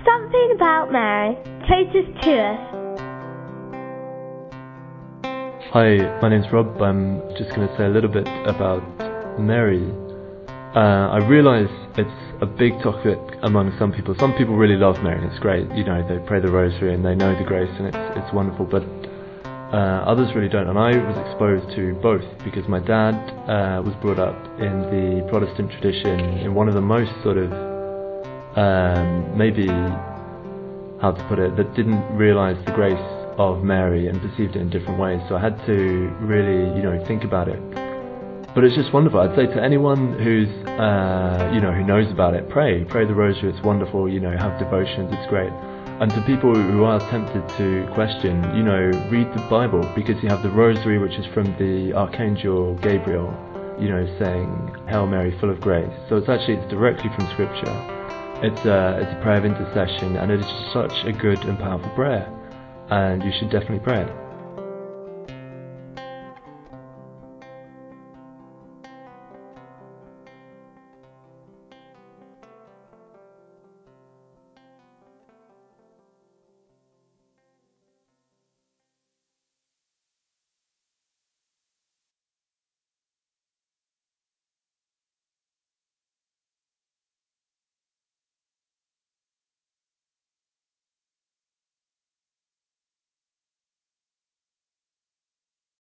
Something about Mary. Take us to us. Hi, my name's Rob. I'm just going to say a little bit about Mary. Uh, I realise it's a big topic among some people. Some people really love Mary, it's great. You know, they pray the rosary and they know the grace, and it's it's wonderful. But uh, others really don't. And I was exposed to both because my dad uh, was brought up in the Protestant tradition in one of the most sort of um, maybe how to put it that didn't realise the grace of Mary and perceived it in different ways. So I had to really, you know, think about it but it's just wonderful. I'd say to anyone who's, uh, you know, who knows about it, pray, pray the rosary. It's wonderful. You know, have devotions. It's great. And to people who are tempted to question, you know, read the Bible because you have the rosary, which is from the Archangel Gabriel, you know, saying "Hail Mary, full of grace." So it's actually it's directly from Scripture. It's a it's a prayer of intercession, and it is such a good and powerful prayer, and you should definitely pray it.